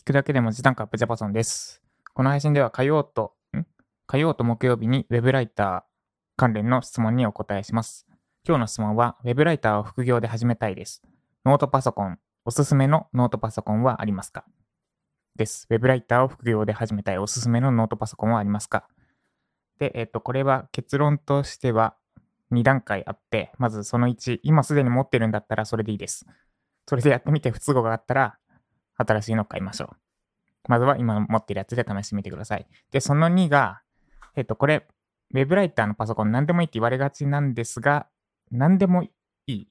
聞くだけで文字単価アップジャパソンです。この配信では火曜と、火曜と木曜日に Web ライター関連の質問にお答えします。今日の質問は Web ライターを副業で始めたいです。ノートパソコン、おすすめのノートパソコンはありますか？です。Web ライターを副業で始めたいおすすめのノートパソコンはありますか？で、えっと、これは結論としては2段階あって、まずその1、今すでに持ってるんだったらそれでいいです。それでやってみて不都合があったら、新しいのを買いましょう。まずは今持ってるやつで試してみてください。で、その2が、えっと、これ、ウェブライターのパソコン何でもいいって言われがちなんですが、何でもいい。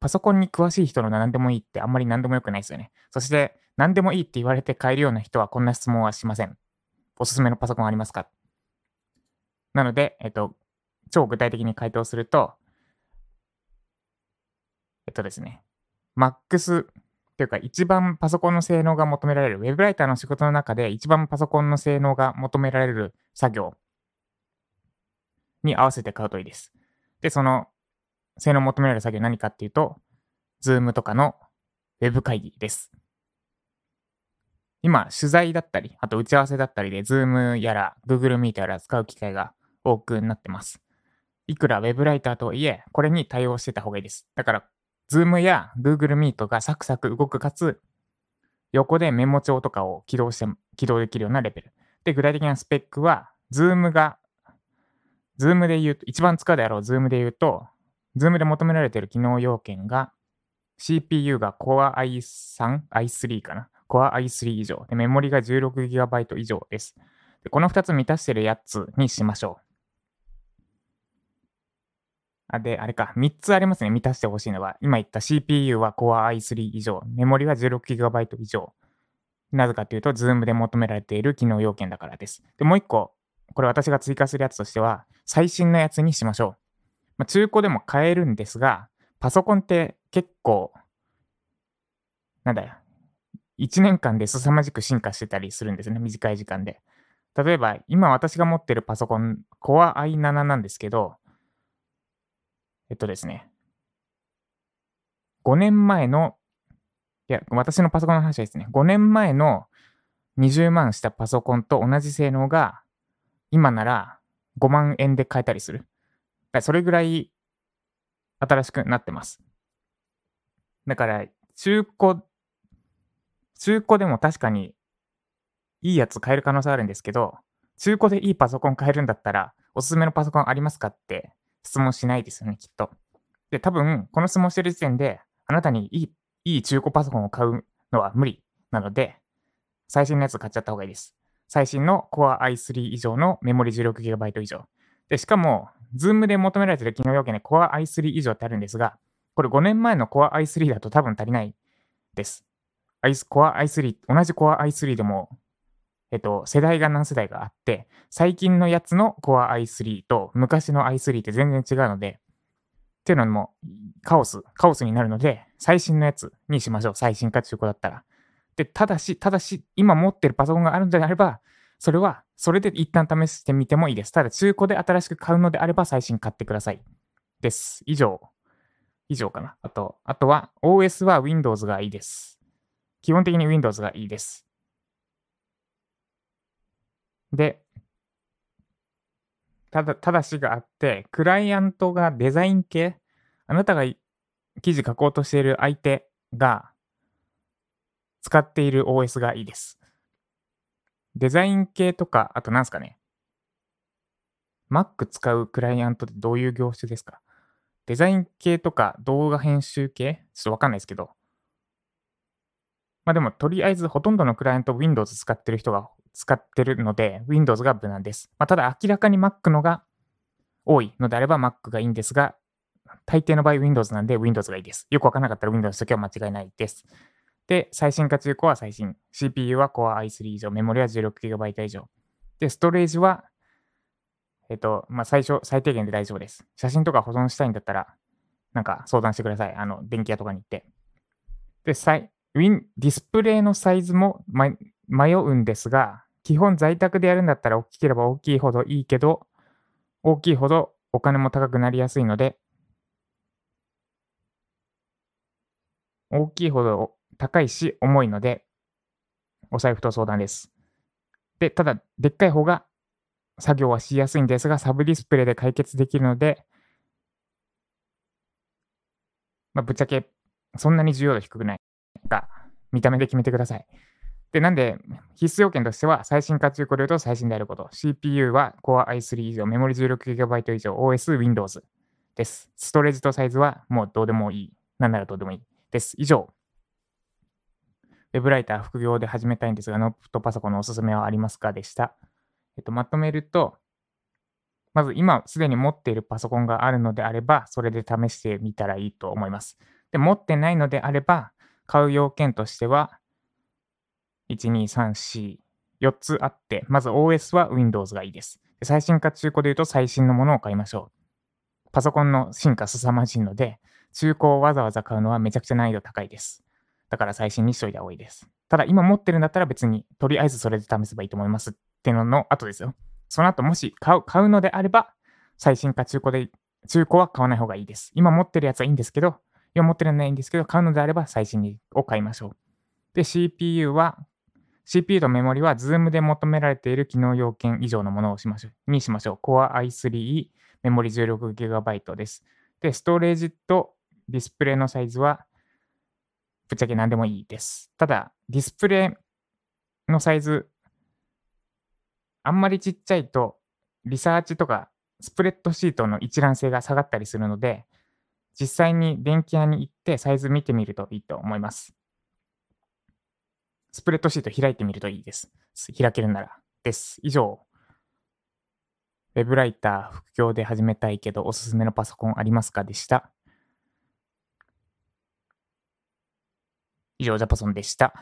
パソコンに詳しい人の何でもいいってあんまり何でもよくないですよね。そして、何でもいいって言われて買えるような人はこんな質問はしません。おすすめのパソコンありますか？なので、えっと、超具体的に回答すると、えっとですね、MAX っていうか一番パソコンの性能が求められる、ウェブライターの仕事の中で一番パソコンの性能が求められる作業に合わせて買うといいです。で、その性能を求められる作業何かっていうと、Zoom とかのウェブ会議です。今、取材だったり、あと打ち合わせだったりで、Zoom やら Google Meet やら使う機会が多くなってます。いくらウェブライターとはいえ、これに対応してた方がいいです。だから、Zoom や Google Meet がサクサク動くかつ、横でメモ帳とかを起動して、起動できるようなレベル。で、具体的なスペックは、Zoom が、Zoom で言うと、一番使うであろう Zoom で言うと、Zoom で求められている機能要件が、CPU が Core i3、i3 かな。Core i3 以上。で、メモリが 16GB 以上です。でこの2つ満たしているやつにしましょう。あで、あれか、3つありますね、満たしてほしいのは。今言った CPU は Core i3 以上、メモリは 16GB 以上。なぜかというと、Zoom で求められている機能要件だからです。で、もう1個、これ私が追加するやつとしては、最新のやつにしましょう。まあ、中古でも買えるんですが、パソコンって結構、なんだよ、1年間で凄まじく進化してたりするんですね、短い時間で。例えば、今私が持ってるパソコン、Core i7 なんですけど、えっとですね、5年前の、いや、私のパソコンの話はですね、5年前の20万したパソコンと同じ性能が、今なら5万円で買えたりする。だそれぐらい新しくなってます。だから、中古、中古でも確かにいいやつ買える可能性あるんですけど、中古でいいパソコン買えるんだったら、おすすめのパソコンありますかって質問しないですよね、きっと。で、多分、この質問してる時点で、あなたにいい、いい中古パソコンを買うのは無理なので、最新のやつ買っちゃった方がいいです。最新の Core i3 以上のメモリ 16GB 以上。で、しかも、Zoom で求められてる機能要件で Core i3 以上ってあるんですが、これ5年前の Core i3 だと多分足りないです。Core i3、同じ Core i3 でも、えっと、世代が何世代があって、最近のやつの Core i3 と昔の i3 って全然違うので、っていうのもカオス、カオスになるので、最新のやつにしましょう。最新か中古だったら。で、ただし、ただし、今持ってるパソコンがあるのであれば、それは、それで一旦試してみてもいいです。ただ、中古で新しく買うのであれば、最新買ってください。です。以上。以上かな。あと、あとは、OS は Windows がいいです。基本的に Windows がいいです。で、ただ、ただしがあって、クライアントがデザイン系、あなたが記事書こうとしている相手が使っている OS がいいです。デザイン系とか、あと何すかね。Mac 使うクライアントってどういう業種ですかデザイン系とか動画編集系？ちょっとわかんないですけど。まあでも、とりあえずほとんどのクライアント Windows 使ってる人が使ってるので、Windows が無難です。まあ、ただ明らかに Mac のが多いのであれば Mac がいいんですが、大抵の場合 Windows なんで Windows がいいです。よくわからなかったら Windows ときは間違いないです。で、最新か中古は最新。CPU は Core i3 以上、メモリは 16GB 以上。で、ストレージは、えっと、まあ、最初、最低限で大丈夫です。写真とか保存したいんだったら、なんか相談してください。あの、電気屋とかに行って。で、さいウィンディスプレイのサイズも、迷うんですが、基本在宅でやるんだったら大きければ大きいほどいいけど、大きいほどお金も高くなりやすいので、大きいほど高いし重いので、お財布と相談です。で、ただ、でっかい方が作業はしやすいんですが、サブディスプレイで解決できるので、まあ、ぶっちゃけ、そんなに重要度低くないが、見た目で決めてください。で、なんで、必須要件としては、最新か中古で言うと最新であること。CPU は Core i3 以上、メモリ 16GB 以上、OS Windows です。ストレージとサイズはもうどうでもいい。なんならどうでもいいです。以上。ウェブライター副業で始めたいんですが、ノートパソコンのおすすめはありますかでした。えっと、まとめると、まず今すでに持っているパソコンがあるのであれば、それで試してみたらいいと思います。で、持ってないのであれば、買う要件としては、1、2、3、4、4つあって、まず OS は Windows がいいです。で最新か中古で言うと最新のものを買いましょう。パソコンの進化凄まじいので、中古をわざわざ買うのはめちゃくちゃ難易度高いです。だから最新にしといた方がいいです。ただ今持ってるんだったら別にとりあえずそれで試せばいいと思いますっていうのの後ですよ。その後もし買う買うのであれば、最新か中古で、中古は買わない方がいいです。今持ってるやつはいいんですけど、今持ってるのはいいんですけど、買うのであれば最新を買いましょう。で、CPU は、CPU とメモリは Zoom で求められている機能要件以上のものをしましょう。にしましょう。Core i3、メモリ 16GB です。で、ストレージとディスプレイのサイズは、ぶっちゃけ何でもいいです。ただ、ディスプレイのサイズ、あんまりちっちゃいと、リサーチとかスプレッドシートの一覧性が下がったりするので、実際に電気屋に行ってサイズ見てみるといいと思います。スプレッドシート開いてみるといいです。開けるなら。です。以上。ウェブライター副業で始めたいけどおすすめのパソコンありますかでした。以上、ジャパソンでした。